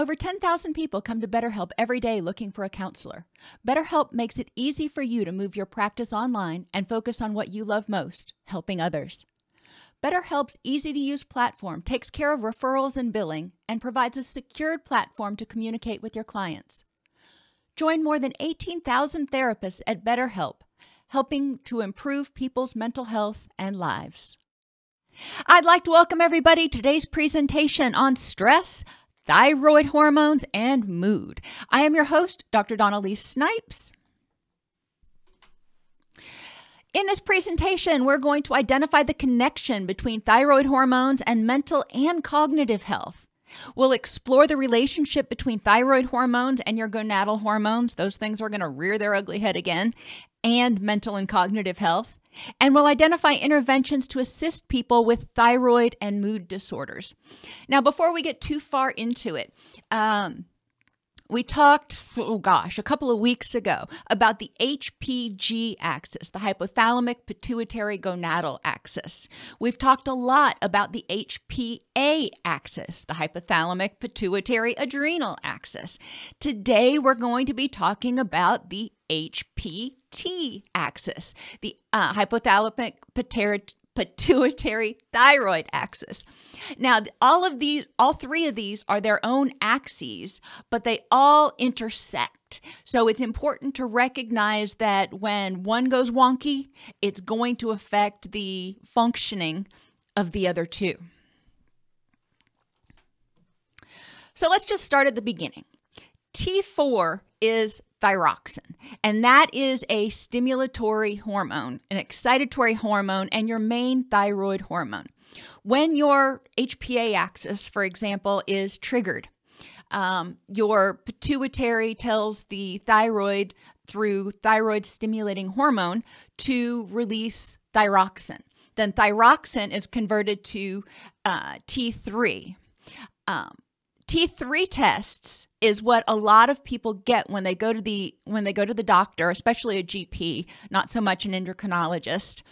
Over 10,000 people come to BetterHelp every day looking for a counselor. BetterHelp makes it easy for you to move your practice online and focus on what you love most helping others. BetterHelp's easy to use platform takes care of referrals and billing and provides a secured platform to communicate with your clients. Join more than 18,000 therapists at BetterHelp, helping to improve people's mental health and lives. I'd like to welcome everybody to today's presentation on stress, thyroid hormones, and mood. I am your host, Dr. Dawn-Elise Snipes. In this presentation, we're going to identify the connection between thyroid hormones and mental and cognitive health. We'll explore the relationship between thyroid hormones and your gonadal hormones. Those things are going to rear their ugly head again, and mental and cognitive health and will identify interventions to assist people with thyroid and mood disorders. Now, before we get too far into it, um, we talked, oh gosh, a couple of weeks ago about the HPG axis, the hypothalamic pituitary gonadal axis. We've talked a lot about the HPA axis, the hypothalamic pituitary adrenal axis. Today, we're going to be talking about the HPT axis, the uh, hypothalamic pituitary thyroid axis. Now, all of these, all three of these are their own axes, but they all intersect. So it's important to recognize that when one goes wonky, it's going to affect the functioning of the other two. So let's just start at the beginning. T4 is thyroxin, and that is a stimulatory hormone, an excitatory hormone, and your main thyroid hormone. When your HPA axis, for example, is triggered, um, your pituitary tells the thyroid through thyroid stimulating hormone to release thyroxin. Then thyroxin is converted to uh, T3. Um, T3 tests is what a lot of people get when they go to the when they go to the doctor, especially a GP, not so much an endocrinologist.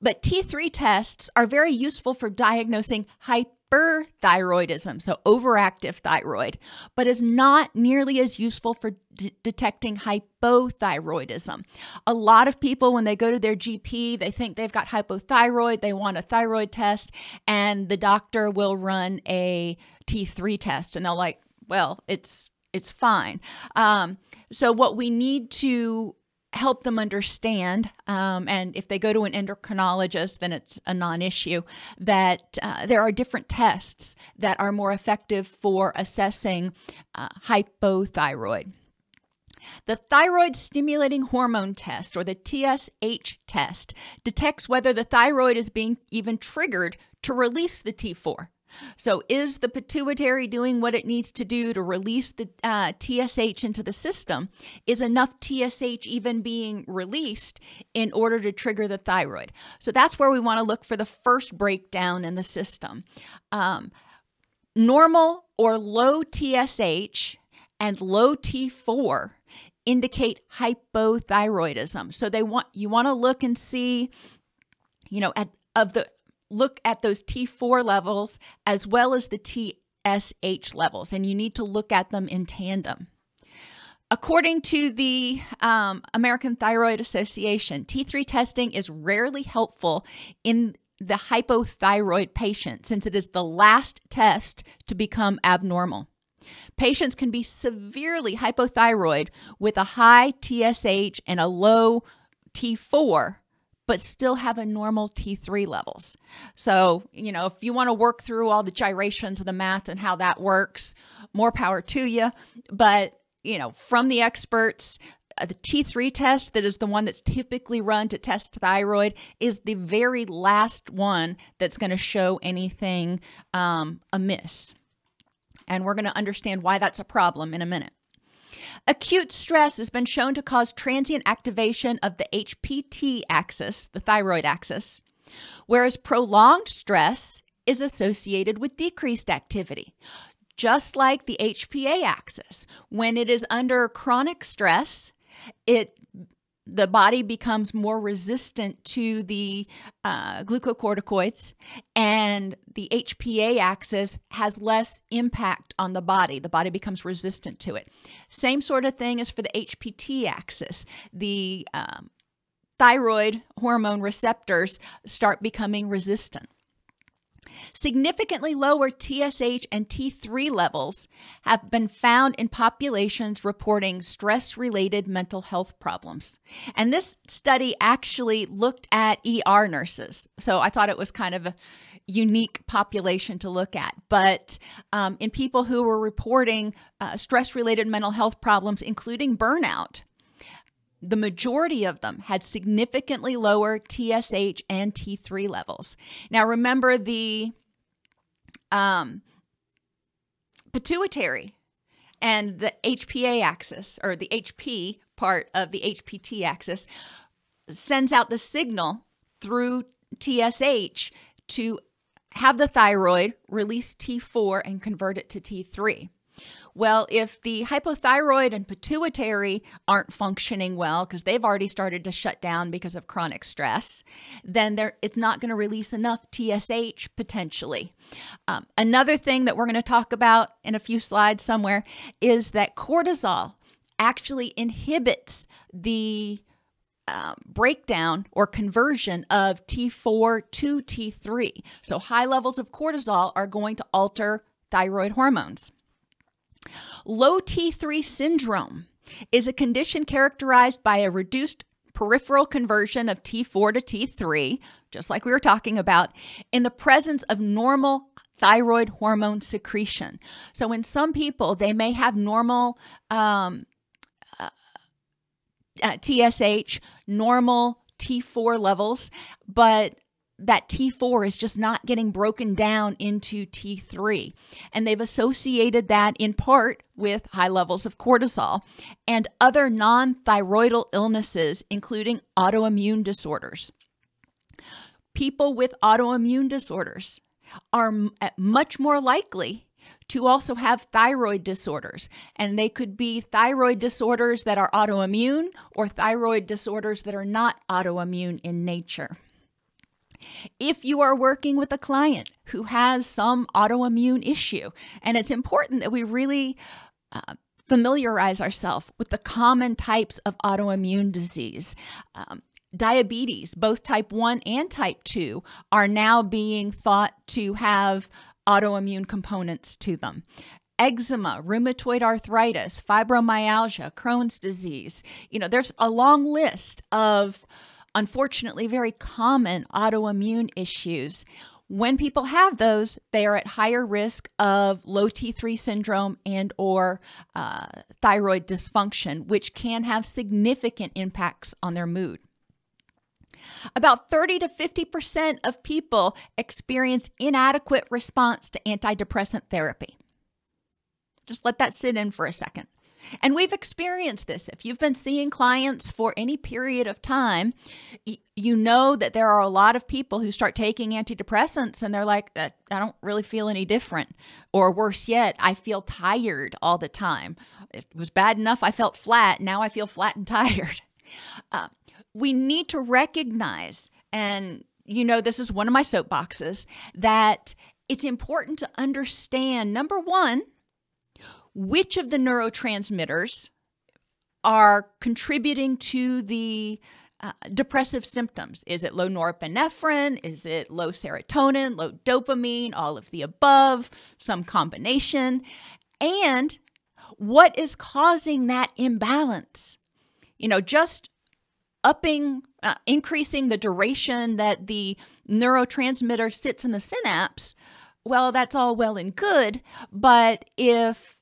But T3 tests are very useful for diagnosing hyperthyroidism, so overactive thyroid, but is not nearly as useful for d- detecting hypothyroidism. A lot of people, when they go to their GP, they think they've got hypothyroid, they want a thyroid test, and the doctor will run a T3 test, and they're like, well, it's it's fine. Um, so what we need to help them understand, um, and if they go to an endocrinologist, then it's a non issue, that uh, there are different tests that are more effective for assessing uh, hypothyroid. The thyroid stimulating hormone test, or the TSH test, detects whether the thyroid is being even triggered to release the T4. So, is the pituitary doing what it needs to do to release the uh, TSH into the system? Is enough TSH even being released in order to trigger the thyroid? So, that's where we want to look for the first breakdown in the system. Um, normal or low TSH and low T4 indicate hypothyroidism. So they want you want to look and see you know at of the look at those T4 levels as well as the TSH levels, and you need to look at them in tandem. According to the um, American Thyroid Association, T3 testing is rarely helpful in the hypothyroid patient since it is the last test to become abnormal. Patients can be severely hypothyroid with a high TSH and a low T4 but still have a normal T3 levels. So, you know, if you want to work through all the gyrations of the math and how that works, more power to you. But, you know, from the experts, uh, the T3 test, that is the one that's typically run to test thyroid, is the very last one that's going to show anything um, amiss. And we're going to understand why that's a problem in a minute. Acute stress has been shown to cause transient activation of the HPT axis, the thyroid axis, whereas prolonged stress is associated with decreased activity. Just like the HPA axis, when it is under chronic stress, it the body becomes more resistant to the uh, glucocorticoids, and the HPA axis has less impact on the body. The body becomes resistant to it. Same sort of thing is for the HPT axis. The um, thyroid hormone receptors start becoming resistant. Significantly lower TSH and T3 levels have been found in populations reporting stress related mental health problems. And this study actually looked at ER nurses. So I thought it was kind of a unique population to look at. But um, in people who were reporting uh, stress related mental health problems, including burnout, the majority of them had significantly lower TSH and T3 levels. Now, remember the um, pituitary and the HPA axis, or the HP part of the HPT axis, sends out the signal through TSH to have the thyroid release T4 and convert it to T3. Well, if the hypothyroid and pituitary aren't functioning well because they've already started to shut down because of chronic stress, then there it's not going to release enough TSH potentially. Um, another thing that we're going to talk about in a few slides somewhere is that cortisol actually inhibits the um, breakdown or conversion of T4 to T3. So, high levels of cortisol are going to alter thyroid hormones. Low T3 syndrome is a condition characterized by a reduced peripheral conversion of T4 to T3, just like we were talking about, in the presence of normal thyroid hormone secretion. So, in some people, they may have normal um, uh, uh, TSH, normal T4 levels, but that T4 is just not getting broken down into T3. And they've associated that in part with high levels of cortisol and other non thyroidal illnesses, including autoimmune disorders. People with autoimmune disorders are uh, much more likely to also have thyroid disorders. And they could be thyroid disorders that are autoimmune or thyroid disorders that are not autoimmune in nature. If you are working with a client who has some autoimmune issue, and it's important that we really uh, familiarize ourselves with the common types of autoimmune disease. Um, diabetes, both type 1 and type 2, are now being thought to have autoimmune components to them eczema, rheumatoid arthritis, fibromyalgia, Crohn's disease. You know, there's a long list of unfortunately very common autoimmune issues. When people have those, they are at higher risk of low T3 syndrome and or uh, thyroid dysfunction, which can have significant impacts on their mood. About 30 to 50% of people experience inadequate response to antidepressant therapy. Just let that sit in for a second. And we've experienced this. If you've been seeing clients for any period of time, you know that there are a lot of people who start taking antidepressants and they're like, I don't really feel any different. Or worse yet, I feel tired all the time. It was bad enough I felt flat. Now I feel flat and tired. Uh, we need to recognize, and you know, this is one of my soapboxes, that it's important to understand number one, which of the neurotransmitters are contributing to the uh, depressive symptoms. Is it low norepinephrine? Is it low serotonin, low dopamine, all of the above, some combination? And what is causing that imbalance? You know, just upping, uh, increasing the duration that the neurotransmitter sits in the synapse, well, that's all well and good. But if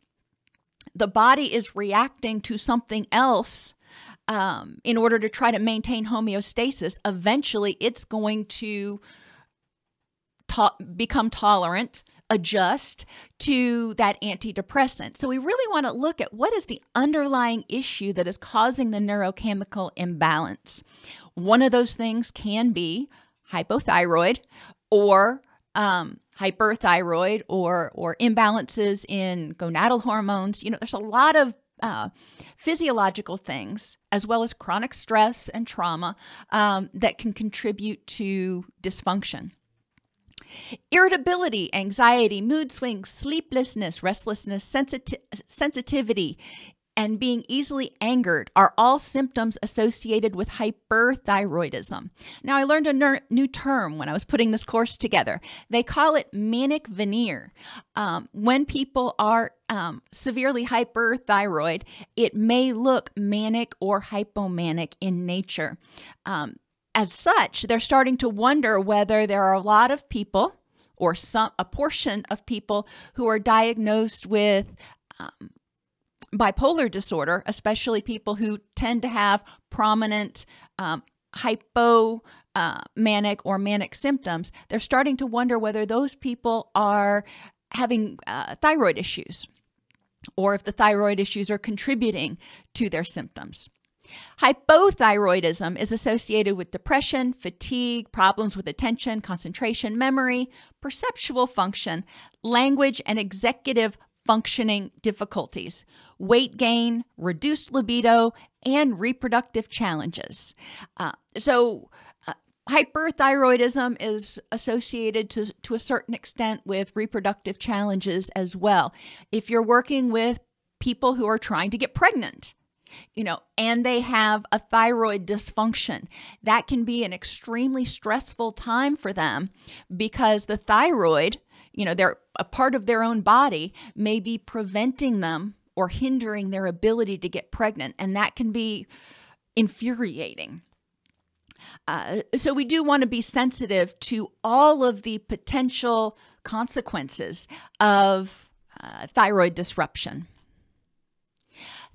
the body is reacting to something else um, in order to try to maintain homeostasis, eventually it's going to to- become tolerant, adjust to that antidepressant. So we really want to look at what is the underlying issue that is causing the neurochemical imbalance. One of those things can be hypothyroid or um, hyperthyroid or or imbalances in gonadal hormones. You know, there's a lot of uh, physiological things as well as chronic stress and trauma um, that can contribute to dysfunction. Irritability, anxiety, mood swings, sleeplessness, restlessness, sensiti- sensitivity, and being easily angered are all symptoms associated with hyperthyroidism. Now, I learned a ner- new term when I was putting this course together. They call it manic veneer. Um, when people are um, severely hyperthyroid, it may look manic or hypomanic in nature. Um, as such, they're starting to wonder whether there are a lot of people or some a portion of people who are diagnosed with um, bipolar disorder, especially people who tend to have prominent um, uh, or manic symptoms, they're starting to wonder whether those people are having uh, thyroid issues or if the thyroid issues are contributing to their symptoms. Hypothyroidism is associated with depression, fatigue, problems with attention, concentration, memory, perceptual function, language, and executive functioning difficulties, weight gain, reduced libido, and reproductive challenges. Uh, so, uh, hyperthyroidism is associated to, to a certain extent with reproductive challenges as well. If you're working with people who are trying to get pregnant, you know, and they have a thyroid dysfunction. That can be an extremely stressful time for them because the thyroid, you know, they're a part of their own body, may be preventing them or hindering their ability to get pregnant. And that can be infuriating. Uh, so, we do want to be sensitive to all of the potential consequences of uh, thyroid disruption.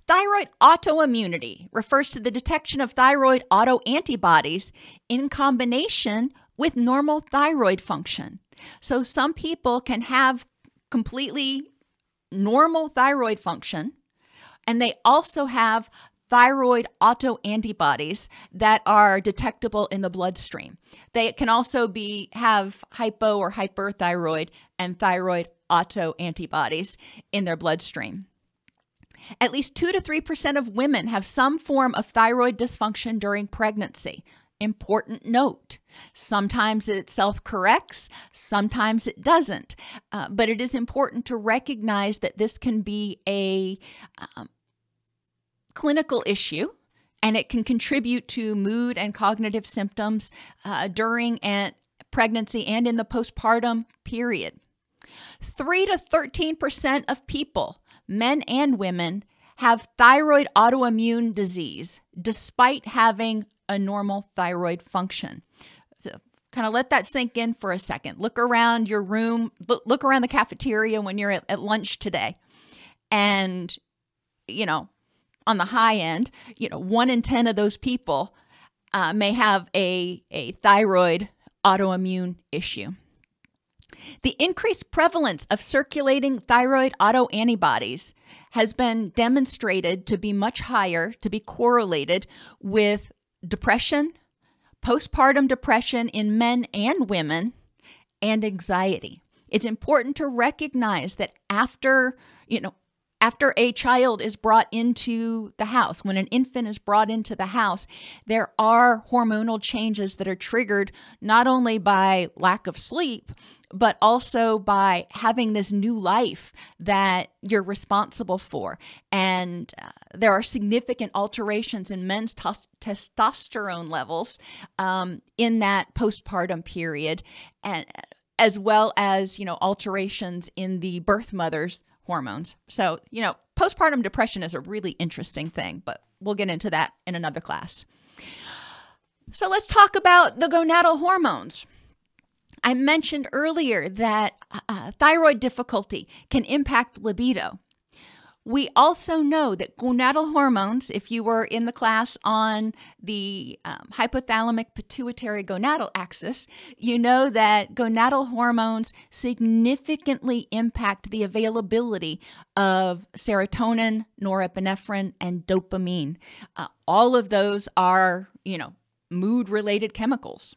Thyroid autoimmunity refers to the detection of thyroid autoantibodies in combination with normal thyroid function. So, some people can have completely normal thyroid function, and they also have thyroid autoantibodies that are detectable in the bloodstream. They can also be have hypo or hyperthyroid and thyroid autoantibodies in their bloodstream. At least 2 to 3% of women have some form of thyroid dysfunction during pregnancy. Important note sometimes it self corrects, sometimes it doesn't. Uh, but it is important to recognize that this can be a um, clinical issue and it can contribute to mood and cognitive symptoms uh, during and pregnancy and in the postpartum period. 3 to 13% of people men and women have thyroid autoimmune disease despite having a normal thyroid function. Kind of let that sink in for a second. Look around your room, look, look around the cafeteria when you're at, at lunch today. And, you know, on the high end, you know, one in 10 of those people uh, may have a, a thyroid autoimmune issue. The increased prevalence of circulating thyroid autoantibodies has been demonstrated to be much higher, to be correlated with depression, postpartum depression in men and women, and anxiety. It's important to recognize that after, you know, after a child is brought into the house, when an infant is brought into the house, there are hormonal changes that are triggered not only by lack of sleep, but also by having this new life that you're responsible for. And uh, there are significant alterations in men's tos- testosterone levels um, in that postpartum period, and as well as you know alterations in the birth mother's hormones. So, you know, postpartum depression is a really interesting thing, but we'll get into that in another class. So, let's talk about the gonadal hormones. I mentioned earlier that uh, thyroid difficulty can impact libido. We also know that gonadal hormones, if you were in the class on the um, hypothalamic pituitary gonadal axis, you know that gonadal hormones significantly impact the availability of serotonin, norepinephrine, and dopamine. Uh, all of those are, you know, mood related chemicals.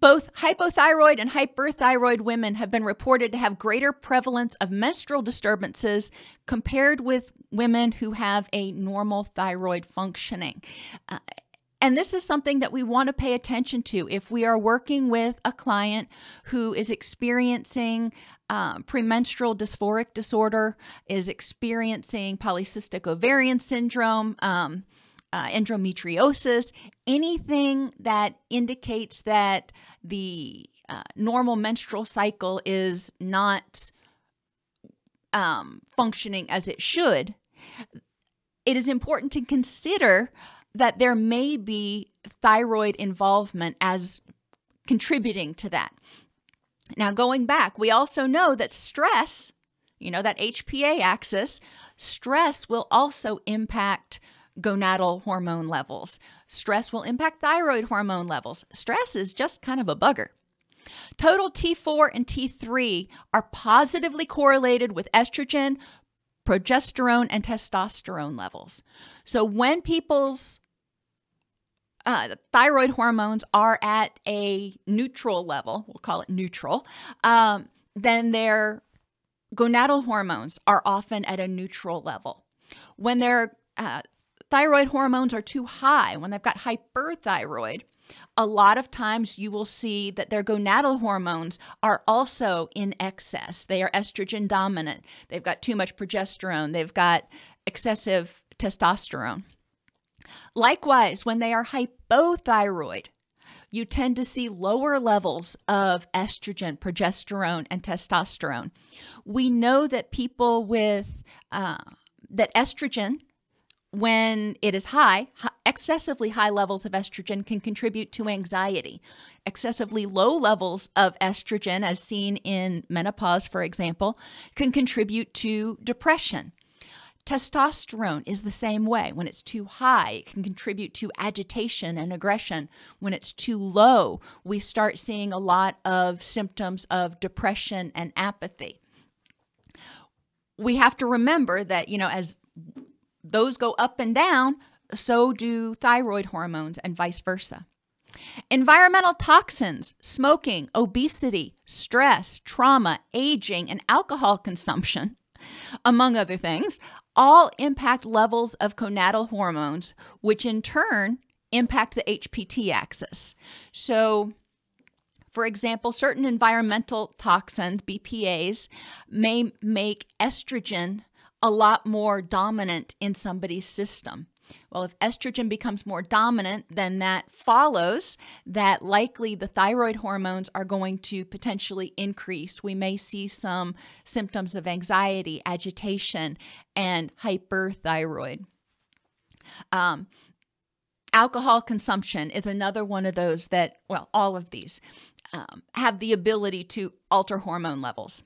Both hypothyroid and hyperthyroid women have been reported to have greater prevalence of menstrual disturbances compared with women who have a normal thyroid functioning. Uh, and this is something that we want to pay attention to if we are working with a client who is experiencing um, premenstrual dysphoric disorder, is experiencing polycystic ovarian syndrome. Um, uh, endometriosis, anything that indicates that the uh, normal menstrual cycle is not um, functioning as it should, it is important to consider that there may be thyroid involvement as contributing to that. Now, going back, we also know that stress, you know, that HPA axis, stress will also impact gonadal hormone levels. Stress will impact thyroid hormone levels. Stress is just kind of a bugger. Total T4 and T3 are positively correlated with estrogen, progesterone, and testosterone levels. So when people's uh, thyroid hormones are at a neutral level, we'll call it neutral, um, then their gonadal hormones are often at a neutral level. When their uh, thyroid hormones are too high, when they've got hyperthyroid, a lot of times you will see that their gonadal hormones are also in excess. They are estrogen dominant. They've got too much progesterone. They've got excessive testosterone. Likewise, when they are hypothyroid, you tend to see lower levels of estrogen, progesterone, and testosterone. We know that people with uh, that estrogen when it is high, excessively high levels of estrogen can contribute to anxiety. Excessively low levels of estrogen, as seen in menopause, for example, can contribute to depression. Testosterone is the same way. When it's too high, it can contribute to agitation and aggression. When it's too low, we start seeing a lot of symptoms of depression and apathy. We have to remember that, you know, as those go up and down, so do thyroid hormones and vice versa. Environmental toxins, smoking, obesity, stress, trauma, aging, and alcohol consumption, among other things, all impact levels of gonadal hormones, which in turn impact the HPT axis. So, for example, certain environmental toxins, BPAs, may make estrogen a lot more dominant in somebody's system. Well, if estrogen becomes more dominant, then that follows that likely the thyroid hormones are going to potentially increase. We may see some symptoms of anxiety, agitation, and hyperthyroid. Um, alcohol consumption is another one of those that, well, all of these um, have the ability to alter hormone levels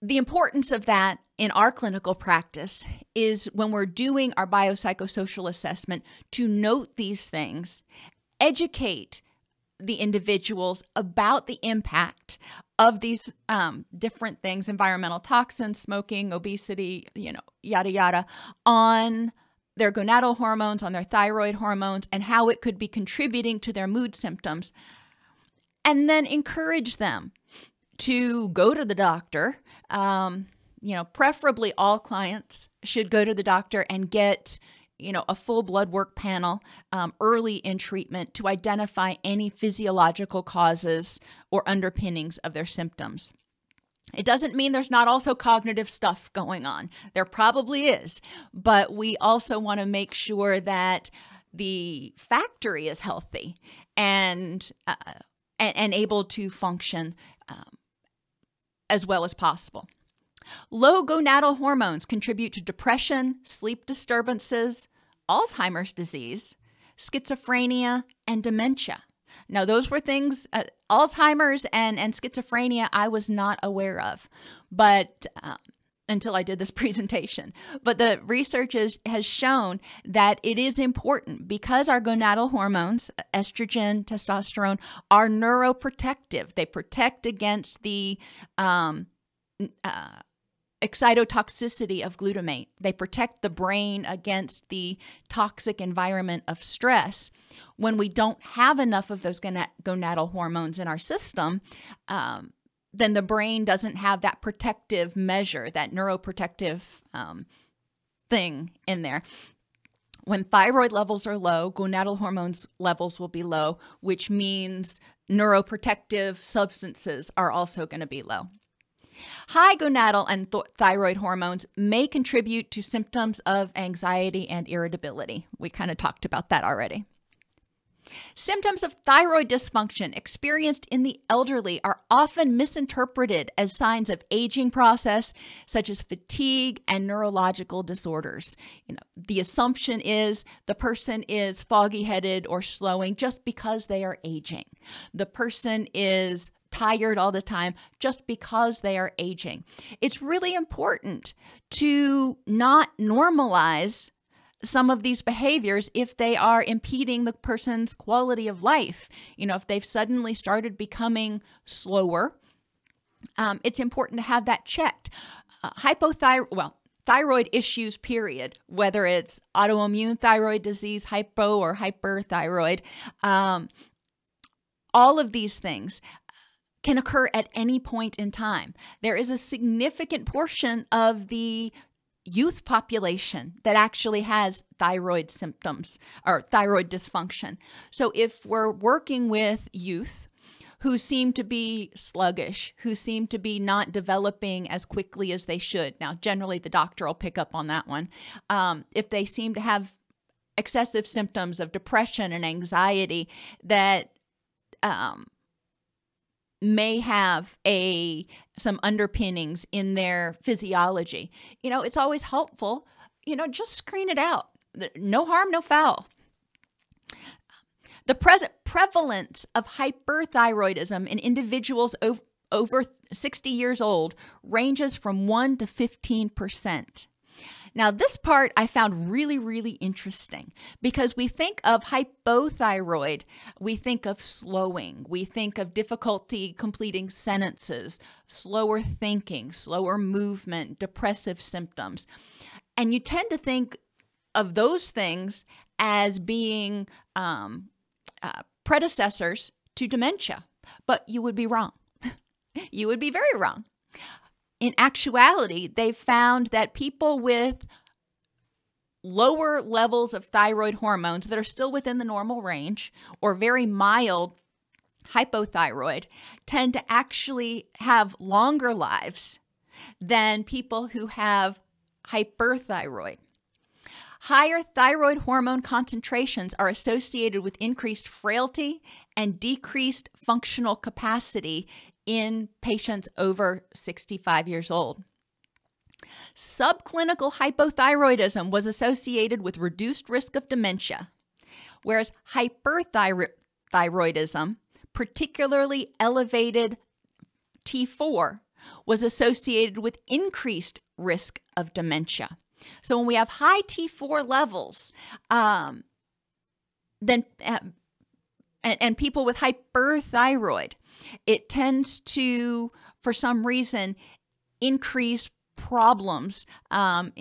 the importance of that in our clinical practice is when we're doing our biopsychosocial assessment to note these things, educate the individuals about the impact of these um, different things environmental toxins, smoking, obesity, you know, yada, yada on their gonadal hormones, on their thyroid hormones, and how it could be contributing to their mood symptoms. And then encourage them to go to the doctor um, you know, preferably all clients should go to the doctor and get you know a full blood work panel um, early in treatment to identify any physiological causes or underpinnings of their symptoms. It doesn't mean there's not also cognitive stuff going on. There probably is but we also want to make sure that the factory is healthy and uh, and, and, able to function um, as well as possible. Low gonadal hormones contribute to depression, sleep disturbances, Alzheimer's disease, schizophrenia, and dementia. Now, those were things, uh, Alzheimer's and, and schizophrenia, I was not aware of, but um, until I did this presentation. But the research is, has shown that it is important because our gonadal hormones, estrogen, testosterone, are neuroprotective. They protect against the um, uh, excitotoxicity of glutamate. They protect the brain against the toxic environment of stress. When we don't have enough of those gonadal hormones in our system, um, then the brain doesn't have that protective measure, that neuroprotective um, thing in there. When thyroid levels are low, gonadal hormones levels will be low, which means neuroprotective substances are also going to be low. High gonadal and th- thyroid hormones may contribute to symptoms of anxiety and irritability. We kind of talked about that already. Symptoms of thyroid dysfunction experienced in the elderly are often misinterpreted as signs of aging process such as fatigue and neurological disorders. You know, the assumption is the person is foggy-headed or slowing just because they are aging. The person is tired all the time just because they are aging. It's really important to not normalize some of these behaviors if they are impeding the person's quality of life. You know, if they've suddenly started becoming slower, um, it's important to have that checked. Uh, hypothyroid, well, thyroid issues, period, whether it's autoimmune thyroid disease, hypo or hyperthyroid, um, all of these things can occur at any point in time. There is a significant portion of the youth population that actually has thyroid symptoms or thyroid dysfunction. So if we're working with youth who seem to be sluggish, who seem to be not developing as quickly as they should, now generally the doctor will pick up on that one. Um, if they seem to have excessive symptoms of depression and anxiety that um, may have a some underpinnings in their physiology. You know, it's always helpful, you know, just screen it out. No harm, no foul. The present prevalence of hyperthyroidism in individuals over 60 years old ranges from 1 to 15 percent. Now, this part I found really, really interesting because we think of hypothyroid, we think of slowing, we think of difficulty completing sentences, slower thinking, slower movement, depressive symptoms. And you tend to think of those things as being um, uh, predecessors to dementia, but you would be wrong. you would be very wrong in actuality, they found that people with lower levels of thyroid hormones that are still within the normal range or very mild hypothyroid tend to actually have longer lives than people who have hyperthyroid. Higher thyroid hormone concentrations are associated with increased frailty and decreased functional capacity in patients over 65 years old. Subclinical hypothyroidism was associated with reduced risk of dementia, whereas hyperthyroidism, particularly elevated T4, was associated with increased risk of dementia. So when we have high T4 levels, um, then uh, and, and people with hyperthyroid, it tends to, for some reason, increase problems um,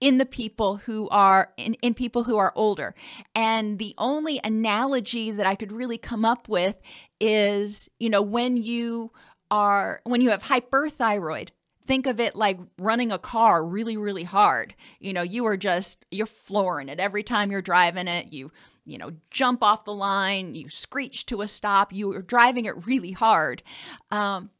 in the people who are in, in people who are older. And the only analogy that i could really come up with is you know when you are when you have hyperthyroid think of it like running a car really really hard. You know you are just you're flooring it. Every time you're driving it you you know, jump off the line, you screech to a stop, you are driving it really hard. Um,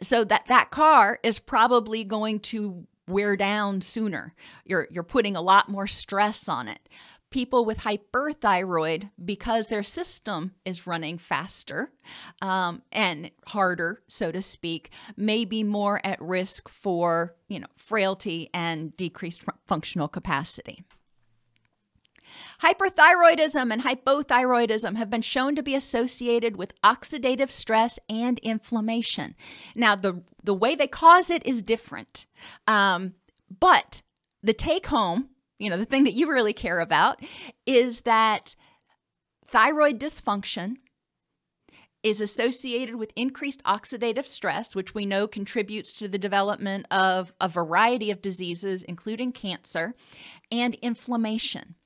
so that that car is probably going to wear down sooner. You're you're putting a lot more stress on it. People with hyperthyroid, because their system is running faster um, and harder, so to speak, may be more at risk for you know frailty and decreased functional capacity. Hyperthyroidism and hypothyroidism have been shown to be associated with oxidative stress and inflammation. Now, the, the way they cause it is different, um, but the take home, you know, the thing that you really care about is that thyroid dysfunction is associated with increased oxidative stress, which we know contributes to the development of a variety of diseases, including cancer, and inflammation.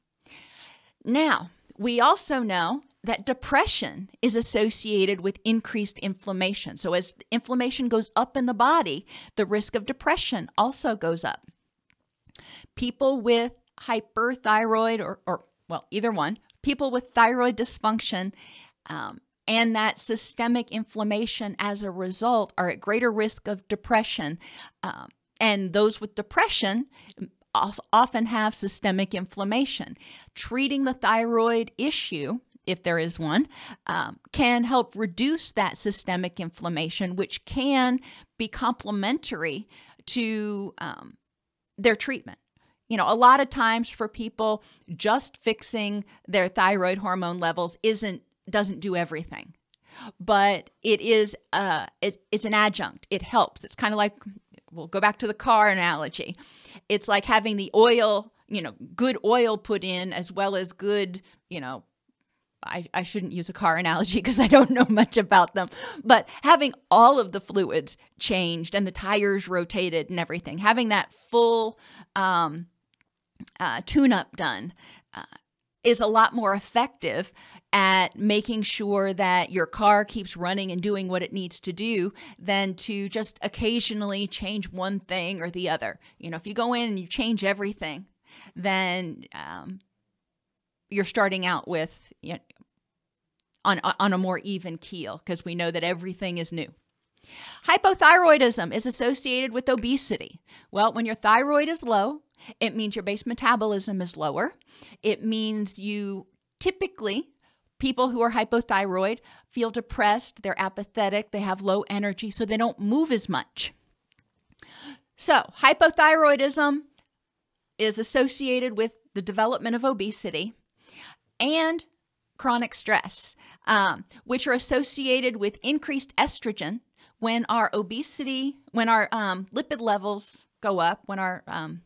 Now, we also know that depression is associated with increased inflammation. So, as inflammation goes up in the body, the risk of depression also goes up. People with hyperthyroid, or, or well, either one, people with thyroid dysfunction um, and that systemic inflammation as a result are at greater risk of depression. Um, and those with depression often have systemic inflammation. Treating the thyroid issue, if there is one, um, can help reduce that systemic inflammation, which can be complementary to um, their treatment. You know, a lot of times for people, just fixing their thyroid hormone levels isn't doesn't do everything but it is uh it's, it's an adjunct it helps it's kind of like we'll go back to the car analogy. It's like having the oil you know good oil put in as well as good you know I, I shouldn't use a car analogy because I don't know much about them, but having all of the fluids changed and the tires rotated and everything, having that full um, uh, tune up done uh, is a lot more effective at making sure that your car keeps running and doing what it needs to do than to just occasionally change one thing or the other. You know, if you go in and you change everything, then um, you're starting out with you know, on on a more even keel because we know that everything is new. Hypothyroidism is associated with obesity. Well, when your thyroid is low, it means your base metabolism is lower. It means you typically People who are hypothyroid feel depressed, they're apathetic, they have low energy, so they don't move as much. So, hypothyroidism is associated with the development of obesity and chronic stress, um, which are associated with increased estrogen when our obesity, when our um, lipid levels go up, when our um,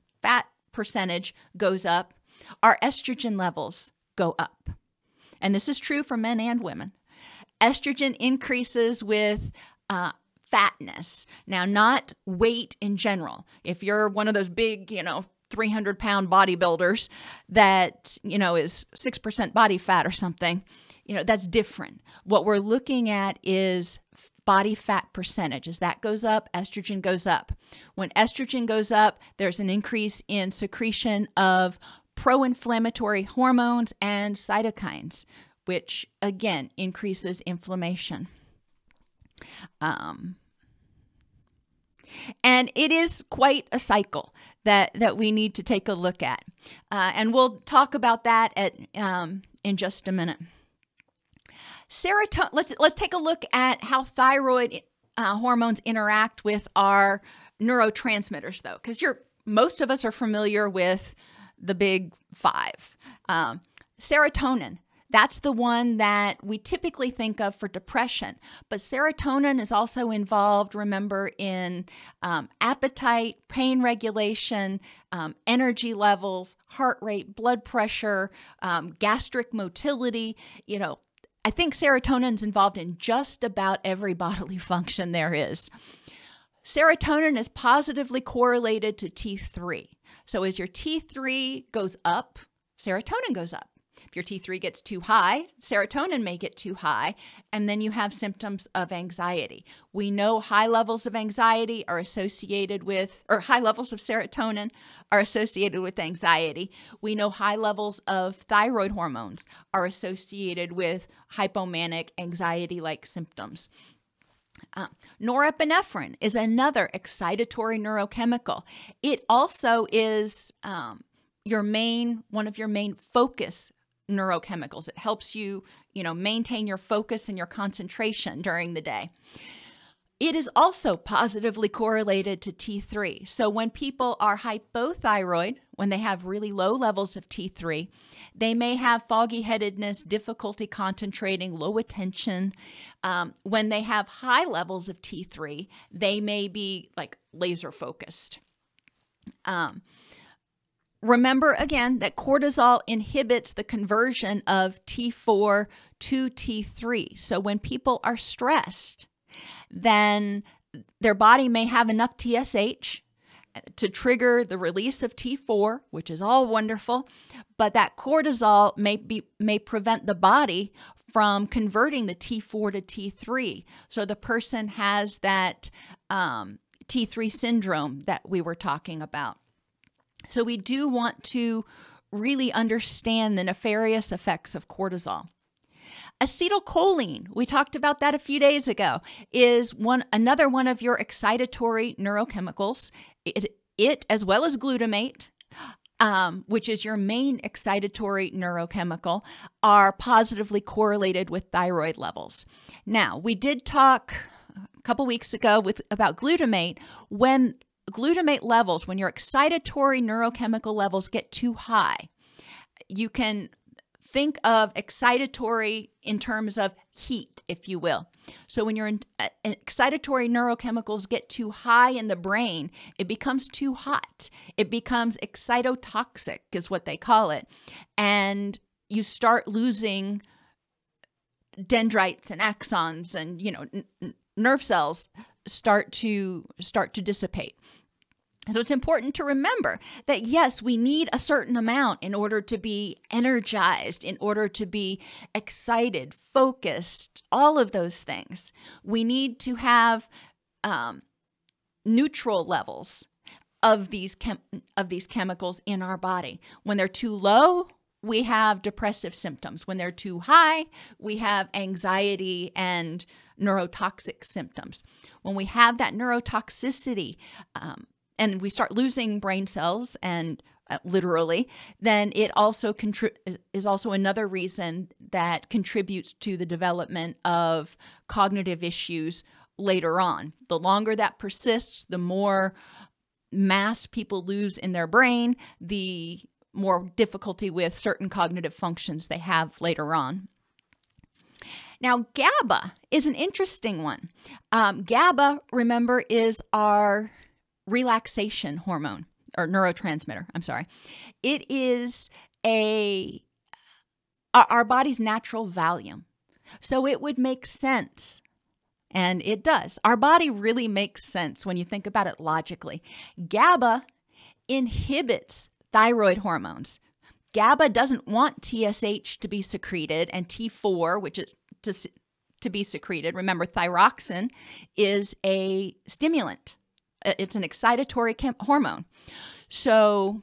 percentage goes up, our estrogen levels go up and this is true for men and women. Estrogen increases with uh, fatness. Now, not weight in general. If you're one of those big, you know, 300 pound bodybuilders that, you know, is 6% body fat or something, you know, that's different. What we're looking at is body fat percentage. As that goes up, estrogen goes up. When estrogen goes up, there's an increase in secretion of pro inflammatory hormones and cytokines, which again increases inflammation. Um, and it is quite a cycle that, that we need to take a look at. Uh, and we'll talk about that at, um, in just a minute. Serotonin, let's, let's take a look at how thyroid uh, hormones interact with our neurotransmitters, though, because you're most of us are familiar with the big five. Um, serotonin, that's the one that we typically think of for depression. But serotonin is also involved, remember, in um, appetite, pain regulation, um, energy levels, heart rate, blood pressure, um, gastric motility. You know, I think serotonin's involved in just about every bodily function there is. Serotonin is positively correlated to T3. So as your T3 goes up, serotonin goes up. If your T3 gets too high, serotonin may get too high, and then you have symptoms of anxiety. We know high levels of anxiety are associated with, or high levels of serotonin are associated with anxiety. We know high levels of thyroid hormones are associated with hypomanic anxiety like symptoms. Uh, norepinephrine is another excitatory neurochemical. It also is um, your main one of your main focus neurochemicals. It helps you, you know, maintain your focus and your concentration during the day. It is also positively correlated to T3. So when people are hypothyroid, when they have really low levels of T3, they may have foggy headedness, difficulty concentrating, low attention. Um, when they have high levels of T3, they may be like laser focused. Um, remember again that cortisol inhibits the conversion of T4 to T3. So when people are stressed, then their body may have enough TSH to trigger the release of T4, which is all wonderful, but that cortisol may be may prevent the body from converting the T4 to T3. So the person has that um, T3 syndrome that we were talking about. So we do want to really understand the nefarious effects of cortisol. Acetylcholine, we talked about that a few days ago, is one another one of your excitatory neurochemicals. It, it as well as glutamate, um, which is your main excitatory neurochemical, are positively correlated with thyroid levels. Now, we did talk a couple weeks ago with about glutamate when glutamate levels, when your excitatory neurochemical levels get too high, you can think of excitatory in terms of heat, if you will. So when your uh, excitatory neurochemicals get too high in the brain, it becomes too hot. It becomes excitotoxic, is what they call it. And you start losing dendrites and axons and, you know, n- nerve cells start to start to dissipate. So it's important to remember that yes, we need a certain amount in order to be energized, in order to be excited, focused, all of those things. We need to have um, neutral levels of these chem- of these chemicals in our body. When they're too low, we have depressive symptoms. When they're too high, we have anxiety and neurotoxic symptoms. When we have that neurotoxicity, um, and we start losing brain cells and uh, literally, then it also is also another reason that contributes to the development of cognitive issues later on. The longer that persists, the more mass people lose in their brain, the more difficulty with certain cognitive functions they have later on. Now, GABA is an interesting one. Um, GABA, remember, is our relaxation hormone or neurotransmitter. I'm sorry. It is a our body's natural Valium. So it would make sense. And it does. Our body really makes sense when you think about it logically. GABA inhibits thyroid hormones. GABA doesn't want TSH to be secreted and T4, which is to, to be secreted. Remember, thyroxin is a stimulant. It's an excitatory hormone. So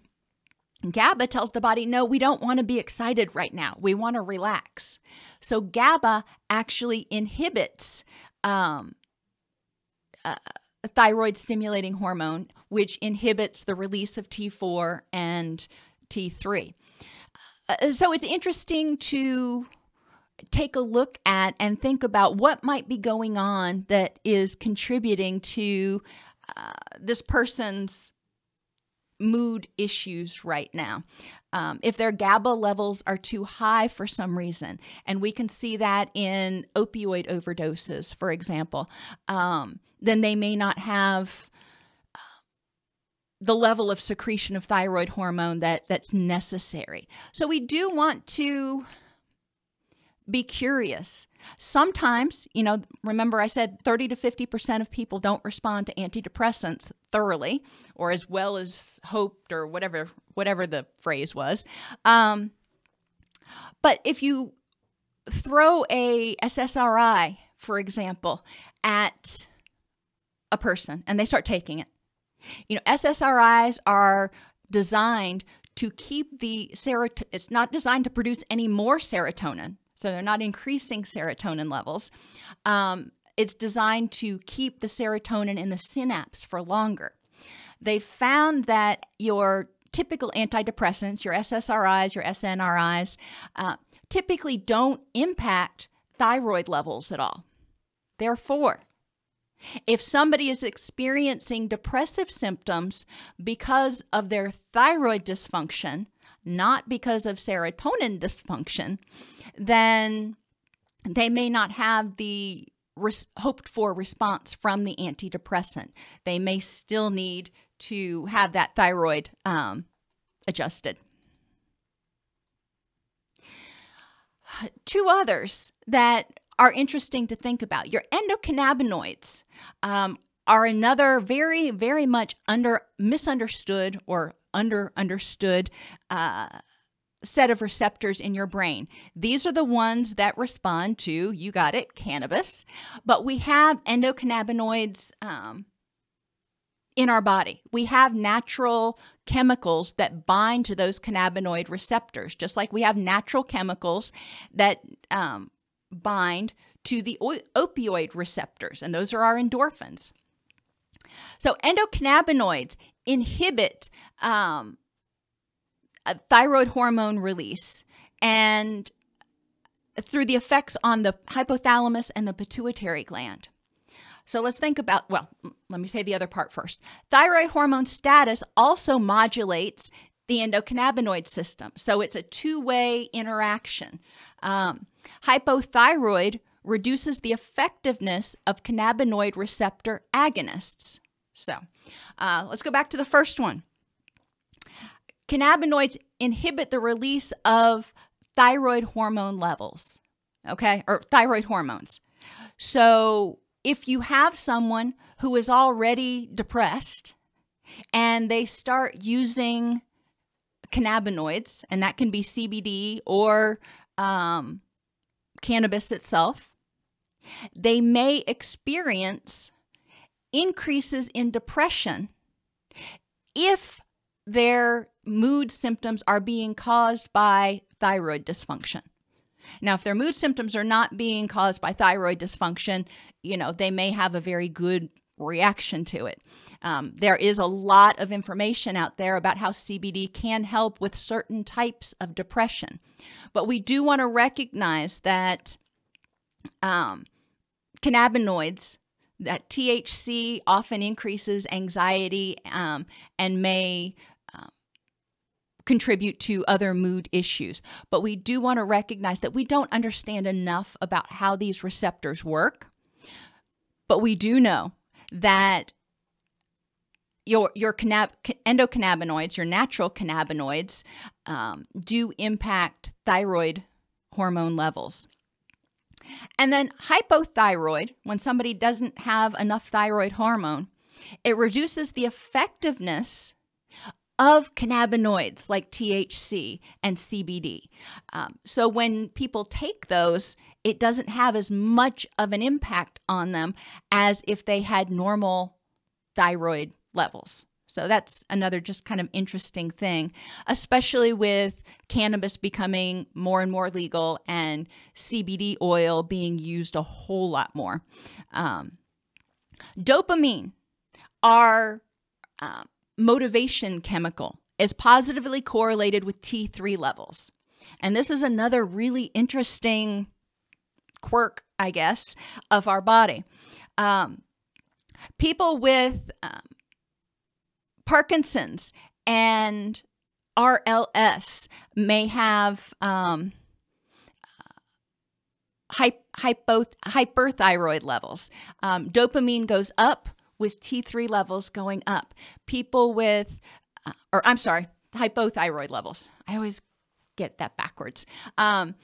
GABA tells the body, no, we don't want to be excited right now. We want to relax. So GABA actually inhibits um, uh, thyroid stimulating hormone, which inhibits the release of T4 and T3. Uh, so it's interesting to take a look at and think about what might be going on that is contributing to uh, this person's mood issues right now. Um, if their GABA levels are too high for some reason, and we can see that in opioid overdoses, for example, um, then they may not have uh, the level of secretion of thyroid hormone that that's necessary. So we do want to be curious. Sometimes, you know, remember I said 30 to 50% of people don't respond to antidepressants thoroughly or as well as hoped or whatever whatever the phrase was. Um, but if you throw a SSRI, for example, at a person and they start taking it, you know, SSRIs are designed to keep the serotonin, it's not designed to produce any more serotonin. So they're not increasing serotonin levels. Um, it's designed to keep the serotonin in the synapse for longer. They found that your typical antidepressants, your SSRIs, your SNRIs, uh, typically don't impact thyroid levels at all. Therefore, If somebody is experiencing depressive symptoms because of their thyroid dysfunction, not because of serotonin dysfunction, then they may not have the res- hoped for response from the antidepressant. They may still need to have that thyroid um, adjusted. Two others that are interesting to think about. Your endocannabinoids um, are another very, very much under misunderstood or under understood uh, set of receptors in your brain. These are the ones that respond to, you got it, cannabis. But we have endocannabinoids um, in our body. We have natural chemicals that bind to those cannabinoid receptors, just like we have natural chemicals that um, bind to the opioid receptors, and those are our endorphins. So, endocannabinoids inhibit um, thyroid hormone release and through the effects on the hypothalamus and the pituitary gland. So let's think about, well, let me say the other part first. Thyroid hormone status also modulates the endocannabinoid system. So it's a two way interaction. Um, hypothyroid reduces the effectiveness of cannabinoid receptor agonists. So uh, let's go back to the first one. Cannabinoids inhibit the release of thyroid hormone levels, okay, or thyroid hormones. So if you have someone who is already depressed and they start using cannabinoids, and that can be CBD or um, cannabis itself, they may experience increases in depression if their mood symptoms are being caused by thyroid dysfunction. Now, if their mood symptoms are not being caused by thyroid dysfunction, you know, they may have a very good reaction to it. Um, there is a lot of information out there about how CBD can help with certain types of depression. But we do want to recognize that um, cannabinoids, that THC often increases anxiety um, and may contribute to other mood issues. But we do want to recognize that we don't understand enough about how these receptors work. But we do know that your your cannab- endocannabinoids, your natural cannabinoids, um, do impact thyroid hormone levels. And then hypothyroid, when somebody doesn't have enough thyroid hormone, it reduces the effectiveness of cannabinoids like THC and CBD. Um, so when people take those, it doesn't have as much of an impact on them as if they had normal thyroid levels. So that's another just kind of interesting thing, especially with cannabis becoming more and more legal and CBD oil being used a whole lot more. Um, dopamine our um, motivation chemical is positively correlated with T3 levels. And this is another really interesting quirk, I guess, of our body. Um, people with um, Parkinson's and RLS may have um, hypo, hyperthyroid levels. Um, dopamine goes up with T3 levels going up. People with, uh, or I'm sorry, hypothyroid levels. I always get that backwards. Um,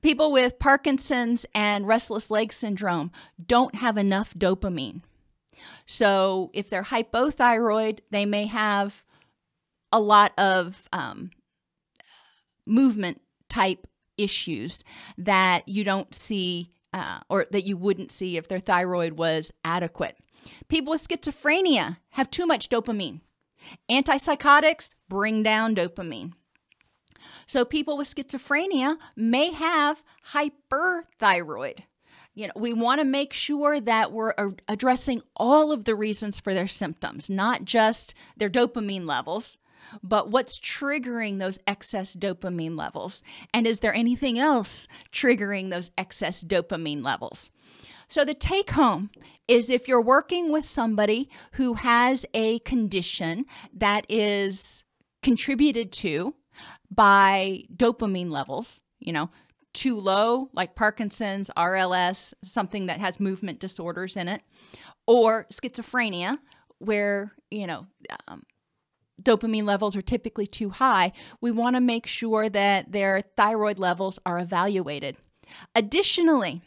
people with Parkinson's and restless leg syndrome don't have enough dopamine. So if they're hypothyroid, they may have a lot of um, movement type issues that you don't see uh, or that you wouldn't see if their thyroid was adequate. People with schizophrenia have too much dopamine. Antipsychotics bring down dopamine. So people with schizophrenia may have hyperthyroid. You know, we want to make sure that we're addressing all of the reasons for their symptoms, not just their dopamine levels, but what's triggering those excess dopamine levels? And is there anything else triggering those excess dopamine levels? So, the take home is if you're working with somebody who has a condition that is contributed to by dopamine levels, you know, too low, like Parkinson's, RLS, something that has movement disorders in it, or schizophrenia, where, you know, um, dopamine levels are typically too high, we want to make sure that their thyroid levels are evaluated. Additionally,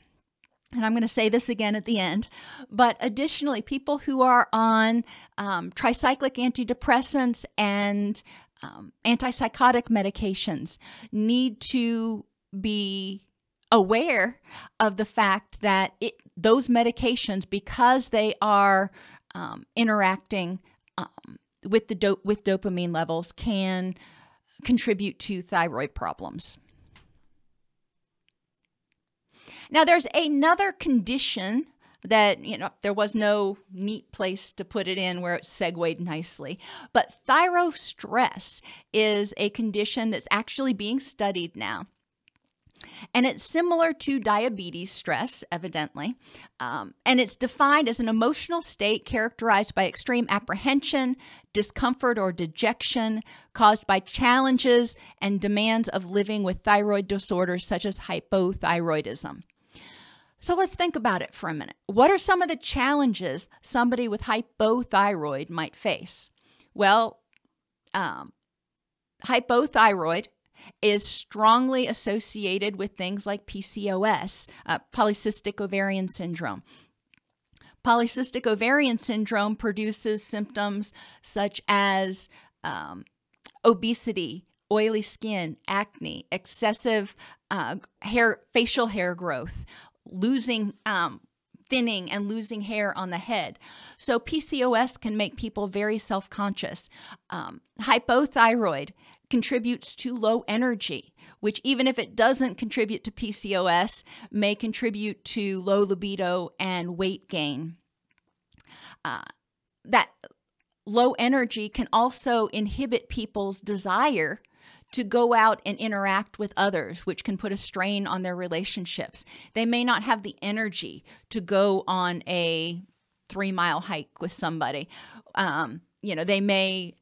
and I'm going to say this again at the end, but additionally, people who are on um, tricyclic antidepressants and um, antipsychotic medications need to be aware of the fact that it, those medications, because they are um, interacting um, with the do- with dopamine levels, can contribute to thyroid problems. Now, there's another condition that, you know, there was no neat place to put it in where it segued nicely. But thyrostress is a condition that's actually being studied now. And it's similar to diabetes stress, evidently. Um, and it's defined as an emotional state characterized by extreme apprehension, discomfort, or dejection caused by challenges and demands of living with thyroid disorders such as hypothyroidism. So let's think about it for a minute. What are some of the challenges somebody with hypothyroid might face? Well, um, hypothyroid is strongly associated with things like PCOS, uh, polycystic ovarian syndrome. Polycystic ovarian syndrome produces symptoms such as um, obesity, oily skin, acne, excessive uh, hair, facial hair growth, losing um, thinning and losing hair on the head. So PCOS can make people very self conscious. Um, hypothyroid contributes to low energy, which, even if it doesn't contribute to PCOS, may contribute to low libido and weight gain. Uh, that low energy can also inhibit people's desire to go out and interact with others, which can put a strain on their relationships. They may not have the energy to go on a three mile hike with somebody. Um, you know, they may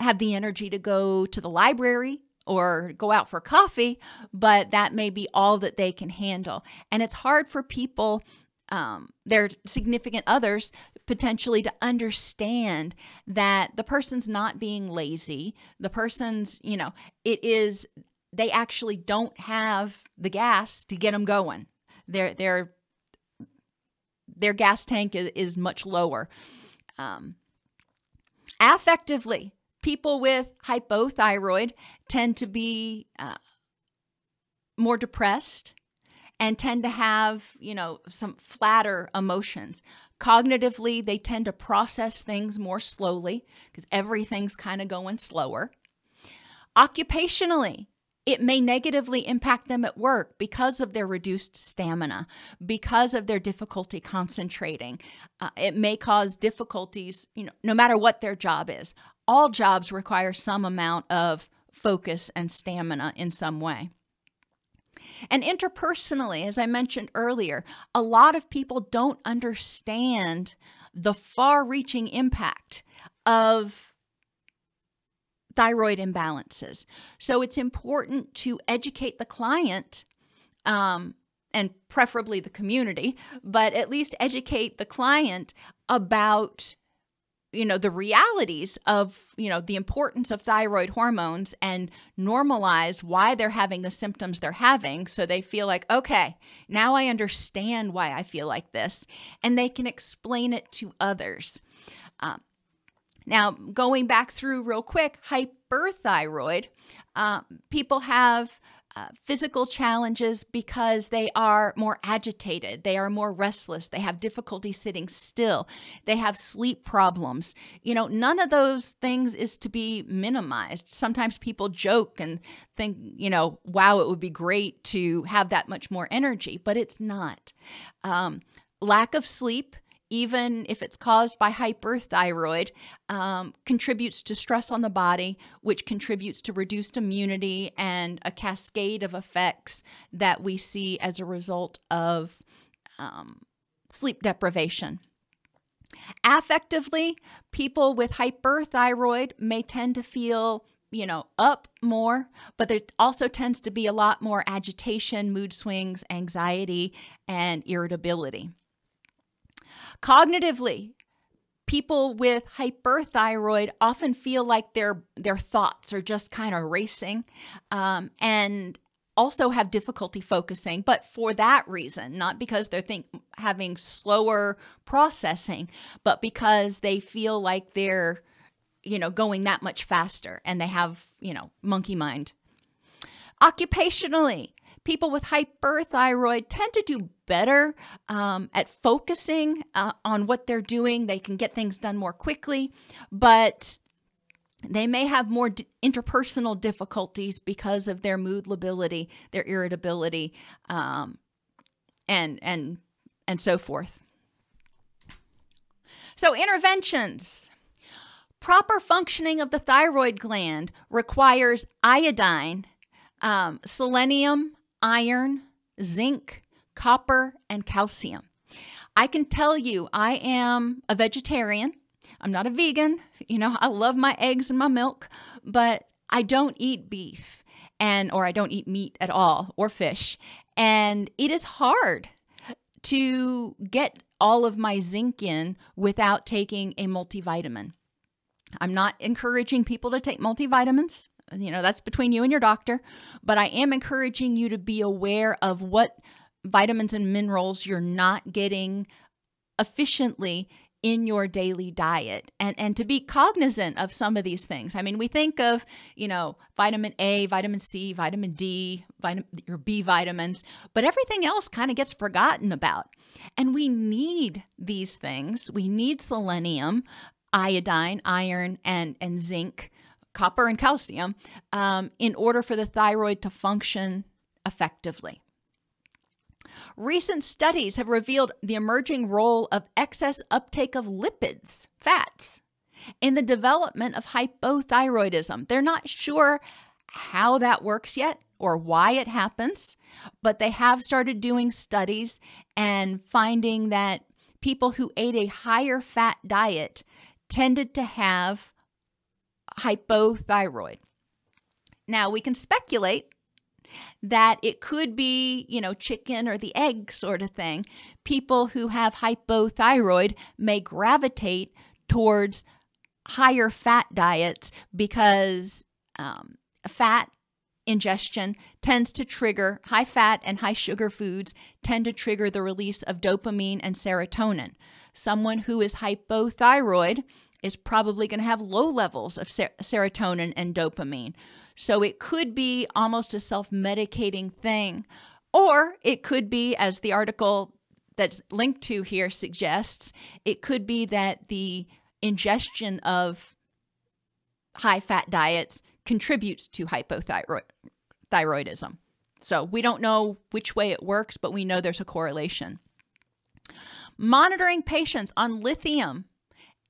have the energy to go to the library or go out for coffee, but that may be all that they can handle. And it's hard for people, um, their significant others, potentially to understand that the person's not being lazy. The person's, you know, it is, they actually don't have the gas to get them going. Their, their, their gas tank is, is much lower. Um, affectively, people with hypothyroid tend to be uh, more depressed and tend to have, you know, some flatter emotions. Cognitively, they tend to process things more slowly because everything's kind of going slower. Occupationally, it may negatively impact them at work because of their reduced stamina, because of their difficulty concentrating. Uh, it may cause difficulties, you know, no matter what their job is. All jobs require some amount of focus and stamina in some way. And interpersonally, as I mentioned earlier, a lot of people don't understand the far reaching impact of thyroid imbalances. So it's important to educate the client. Um, and preferably the community, but at least educate the client about you know the realities of you know the importance of thyroid hormones and normalize why they're having the symptoms they're having so they feel like okay now i understand why i feel like this and they can explain it to others. Um, now going back through real quick hyperthyroid uh, people have uh, physical challenges because they are more agitated, they are more restless, they have difficulty sitting still, they have sleep problems. You know, none of those things is to be minimized. Sometimes people joke and think, you know, wow, it would be great to have that much more energy, but it's not. Um, lack of sleep even if it's caused by hyperthyroid, um, contributes to stress on the body, which contributes to reduced immunity and a cascade of effects that we see as a result of um, sleep deprivation. Affectively, people with hyperthyroid may tend to feel, you know, up more, but there also tends to be a lot more agitation, mood swings, anxiety, and irritability. Cognitively, people with hyperthyroid often feel like their their thoughts are just kind of racing um, and also have difficulty focusing but for that reason not because they're think having slower processing but because they feel like they're you know going that much faster and they have you know monkey mind. Occupationally people with hyperthyroid tend to do better um, at focusing uh, on what they're doing. They can get things done more quickly, but they may have more d- interpersonal difficulties because of their mood lability, their irritability, um, and and and so forth. So interventions. Proper functioning of the thyroid gland requires iodine, um, selenium, iron, zinc, copper, and calcium. I can tell you, I am a vegetarian. I'm not a vegan. You know, I love my eggs and my milk, but I don't eat beef and or I don't eat meat at all or fish. And it is hard to get all of my zinc in without taking a multivitamin. I'm not encouraging people to take multivitamins. You know, that's between you and your doctor, but I am encouraging you to be aware of what vitamins and minerals you're not getting efficiently in your daily diet and and to be cognizant of some of these things. I mean, we think of, you know, vitamin A, vitamin C, vitamin D, vitamin your B vitamins, but everything else kind of gets forgotten about. And we need these things. We need selenium, iodine, iron and and zinc, copper and calcium um, in order for the thyroid to function effectively. Recent studies have revealed the emerging role of excess uptake of lipids, fats, in the development of hypothyroidism. They're not sure how that works yet or why it happens, but they have started doing studies and finding that people who ate a higher fat diet tended to have hypothyroid. Now, we can speculate that it could be, you know, chicken or the egg sort of thing. People who have hypothyroid may gravitate towards higher fat diets because um, fat ingestion tends to trigger high fat and high sugar foods tend to trigger the release of dopamine and serotonin. Someone who is hypothyroid is probably going to have low levels of ser- serotonin and dopamine. So it could be almost a self medicating thing. Or it could be, as the article that's linked to here suggests, it could be that the ingestion of high fat diets contributes to hypothyroidism. So we don't know which way it works, but we know there's a correlation. Monitoring patients on lithium,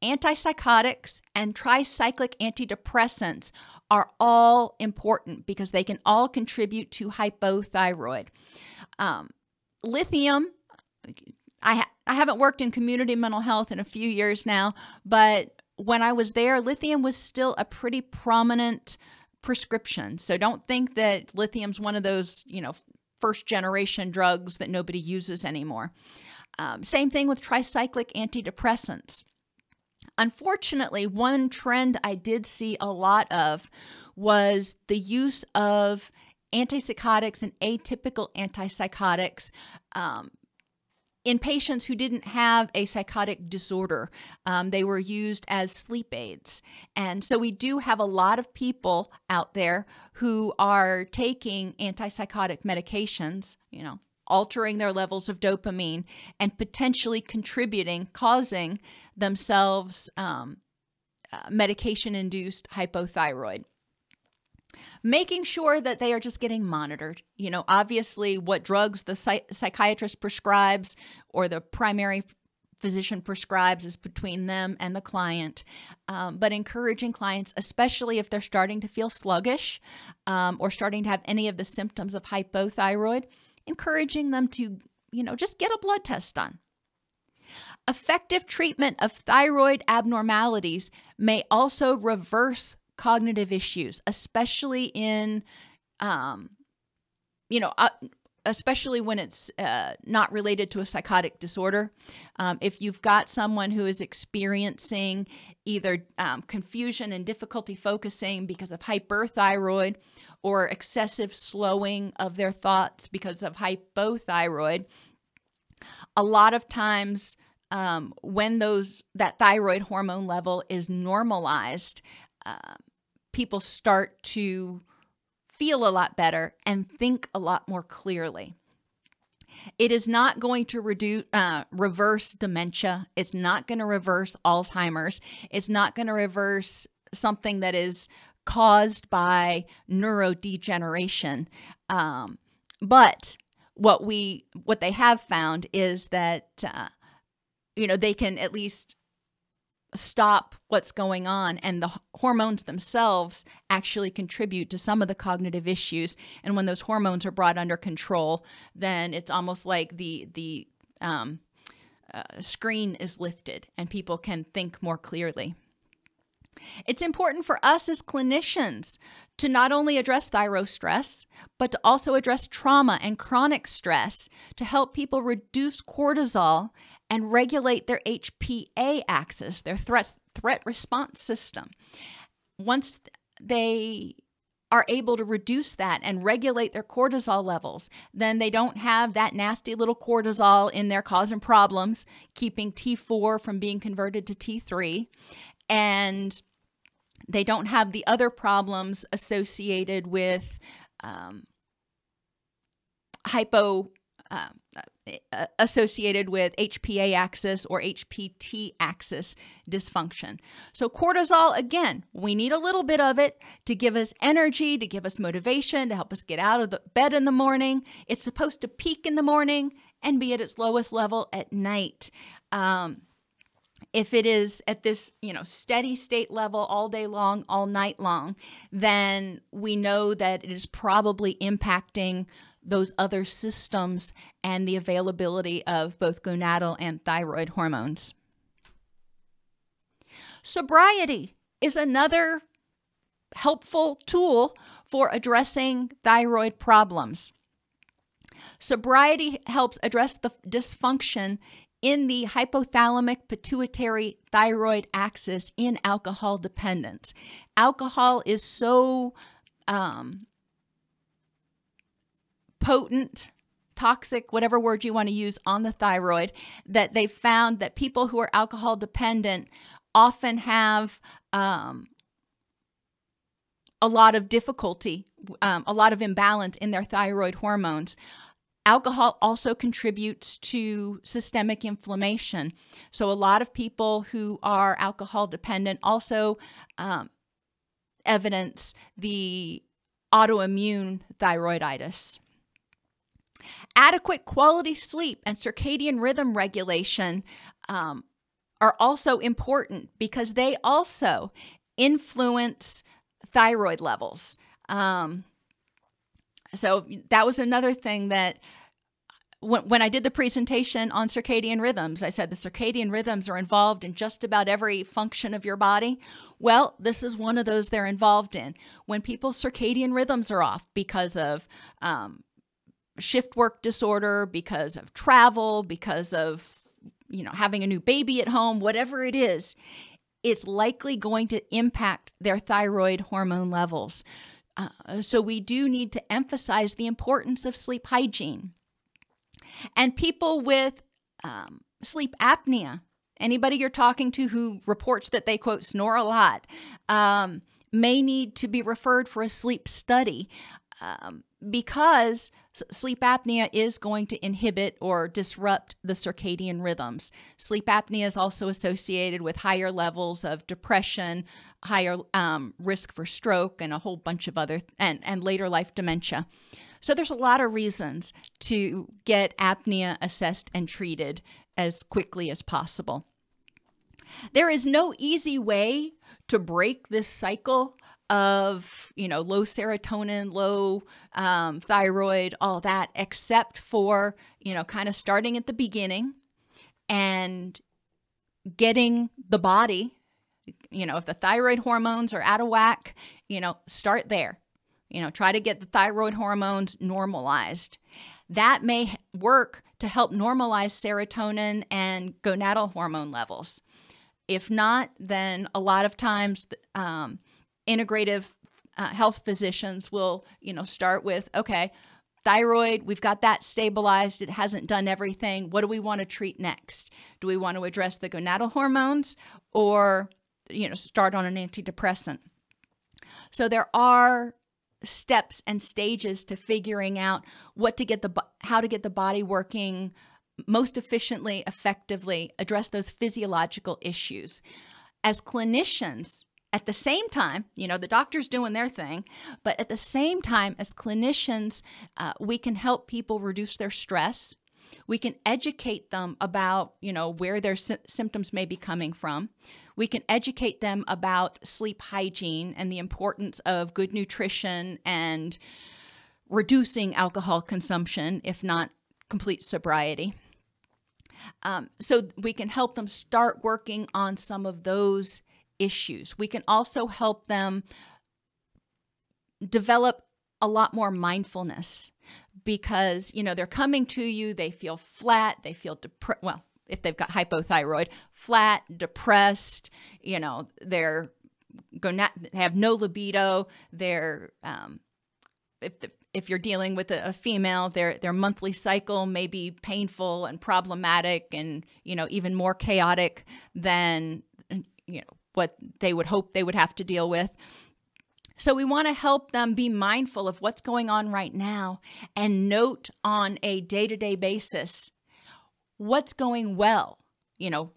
antipsychotics, and tricyclic antidepressants are all important because they can all contribute to hypothyroid. Um, lithium, I, ha- I haven't worked in community mental health in a few years now, but when I was there, lithium was still a pretty prominent prescription. So don't think that lithium's one of those, you know, first generation drugs that nobody uses anymore. Um, same thing with tricyclic antidepressants. Unfortunately, one trend I did see a lot of was the use of antipsychotics and atypical antipsychotics um, in patients who didn't have a psychotic disorder. Um, they were used as sleep aids. And so we do have a lot of people out there who are taking antipsychotic medications, you know, altering their levels of dopamine and potentially contributing, causing themselves um, uh, medication induced hypothyroid. Making sure that they are just getting monitored. You know, obviously, what drugs the psych- psychiatrist prescribes or the primary physician prescribes is between them and the client. Um, but encouraging clients, especially if they're starting to feel sluggish um, or starting to have any of the symptoms of hypothyroid, encouraging them to, you know, just get a blood test done. Effective treatment of thyroid abnormalities may also reverse cognitive issues, especially in, um, you know, uh, especially when it's uh, not related to a psychotic disorder. Um, if you've got someone who is experiencing either um, confusion and difficulty focusing because of hyperthyroid or excessive slowing of their thoughts because of hypothyroid, a lot of times um, when those that thyroid hormone level is normalized, uh, people start to feel a lot better and think a lot more clearly. It is not going to reduce, uh, reverse dementia. It's not going to reverse Alzheimer's. It's not going to reverse something that is caused by neurodegeneration. Um, but what we what they have found is that uh, you know they can at least stop what's going on and the hormones themselves actually contribute to some of the cognitive issues. And when those hormones are brought under control then it's almost like the the um, uh, screen is lifted and people can think more clearly. It's important for us as clinicians to not only address thyroid stress, but to also address trauma and chronic stress to help people reduce cortisol and regulate their HPA axis, their threat threat response system. Once they are able to reduce that and regulate their cortisol levels, then they don't have that nasty little cortisol in there causing problems, keeping T4 from being converted to T3. And they don't have the other problems associated with um, hypo. Uh, uh, associated with HPA axis or HPT axis dysfunction. So, cortisol, again, we need a little bit of it to give us energy, to give us motivation, to help us get out of the bed in the morning. It's supposed to peak in the morning and be at its lowest level at night. Um, if it is at this you know steady state level all day long all night long then we know that it is probably impacting those other systems and the availability of both gonadal and thyroid hormones. Sobriety is another helpful tool for addressing thyroid problems. Sobriety helps address the dysfunction in the hypothalamic pituitary thyroid axis in alcohol dependence. Alcohol is so um, potent, toxic, whatever word you want to use, on the thyroid, that they found that people who are alcohol dependent often have um, a lot of difficulty, um, a lot of imbalance in their thyroid hormones. Alcohol also contributes to systemic inflammation. So, a lot of people who are alcohol dependent also um, evidence the autoimmune thyroiditis. Adequate quality sleep and circadian rhythm regulation um, are also important because they also influence thyroid levels. Um, so that was another thing that when, when I did the presentation on circadian rhythms, I said the circadian rhythms are involved in just about every function of your body. Well, this is one of those they're involved in. When people's circadian rhythms are off because of um, shift work disorder, because of travel, because of you know having a new baby at home, whatever it is, it's likely going to impact their thyroid hormone levels. Uh, so we do need to emphasize the importance of sleep hygiene. And people with um, sleep apnea, anybody you're talking to who reports that they quote snore a lot, um, may need to be referred for a sleep study um, because sleep apnea is going to inhibit or disrupt the circadian rhythms. Sleep apnea is also associated with higher levels of depression, higher um, risk for stroke, and a whole bunch of other and and later life dementia. So there's a lot of reasons to get apnea assessed and treated as quickly as possible. There is no easy way to break this cycle of you know low serotonin low um, thyroid all that except for you know kind of starting at the beginning and getting the body, you know, if the thyroid hormones are out of whack, you know, start there. You know, try to get the thyroid hormones normalized. That may work to help normalize serotonin and gonadal hormone levels. If not, then a lot of times um, integrative uh, health physicians will, you know, start with okay, thyroid, we've got that stabilized. It hasn't done everything. What do we want to treat next? Do we want to address the gonadal hormones or, you know, start on an antidepressant? So there are steps and stages to figuring out what to get the how to get the body working most efficiently, effectively, address those physiological issues. As clinicians, at the same time, you know, the doctor's doing their thing, but at the same time, as clinicians, uh, we can help people reduce their stress. We can educate them about, you know, where their sy- symptoms may be coming from. We can educate them about sleep hygiene and the importance of good nutrition and reducing alcohol consumption, if not complete sobriety. Um, so we can help them start working on some of those issues. We can also help them develop a lot more mindfulness because you know they're coming to you they feel flat they feel depressed well if they've got hypothyroid flat depressed you know they're going to have no libido they're um, if the, if you're dealing with a, a, female, their their monthly cycle may be painful and problematic, and you know even more chaotic than you know what they would hope they would have to deal with. So we want to help them be mindful of what's going on right now and note on a day-to-day basis what's going well. You know,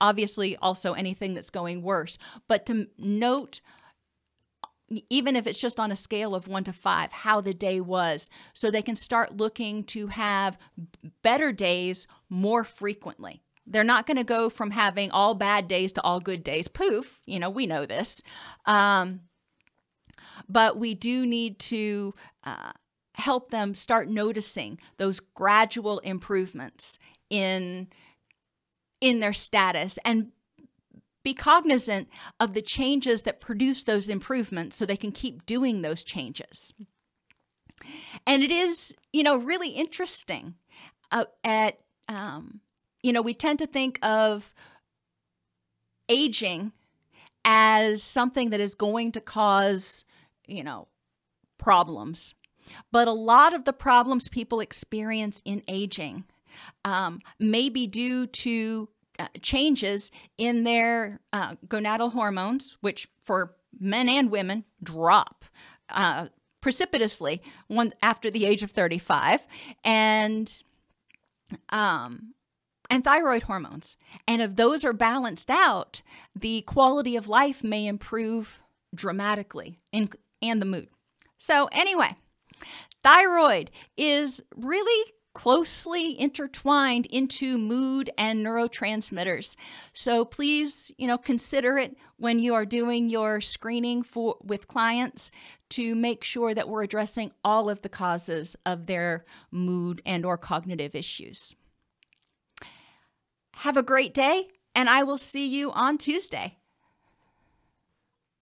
obviously also anything that's going worse, but to note even if it's just on a scale of one to five, how the day was, so they can start looking to have better days more frequently. They're not going to go from having all bad days to all good days. Poof, you know, we know this. Um, but we do need to uh, help them start noticing those gradual improvements in in their status and be cognizant of the changes that produce those improvements so they can keep doing those changes. And it is, you know, really interesting uh, at, um, you know, we tend to think of aging as something that is going to cause, you know, problems. But a lot of the problems people experience in aging um, may be due to uh, changes in their uh, gonadal hormones, which for men and women drop uh, precipitously one after the age of 35, and um, and thyroid hormones. And if those are balanced out, the quality of life may improve dramatically, in, and the mood. So anyway, thyroid is really closely intertwined into mood and neurotransmitters. So please, you know, consider it when you are doing your screening for with clients to make sure that we're addressing all of the causes of their mood and or cognitive issues. Have a great day and I will see you on Tuesday.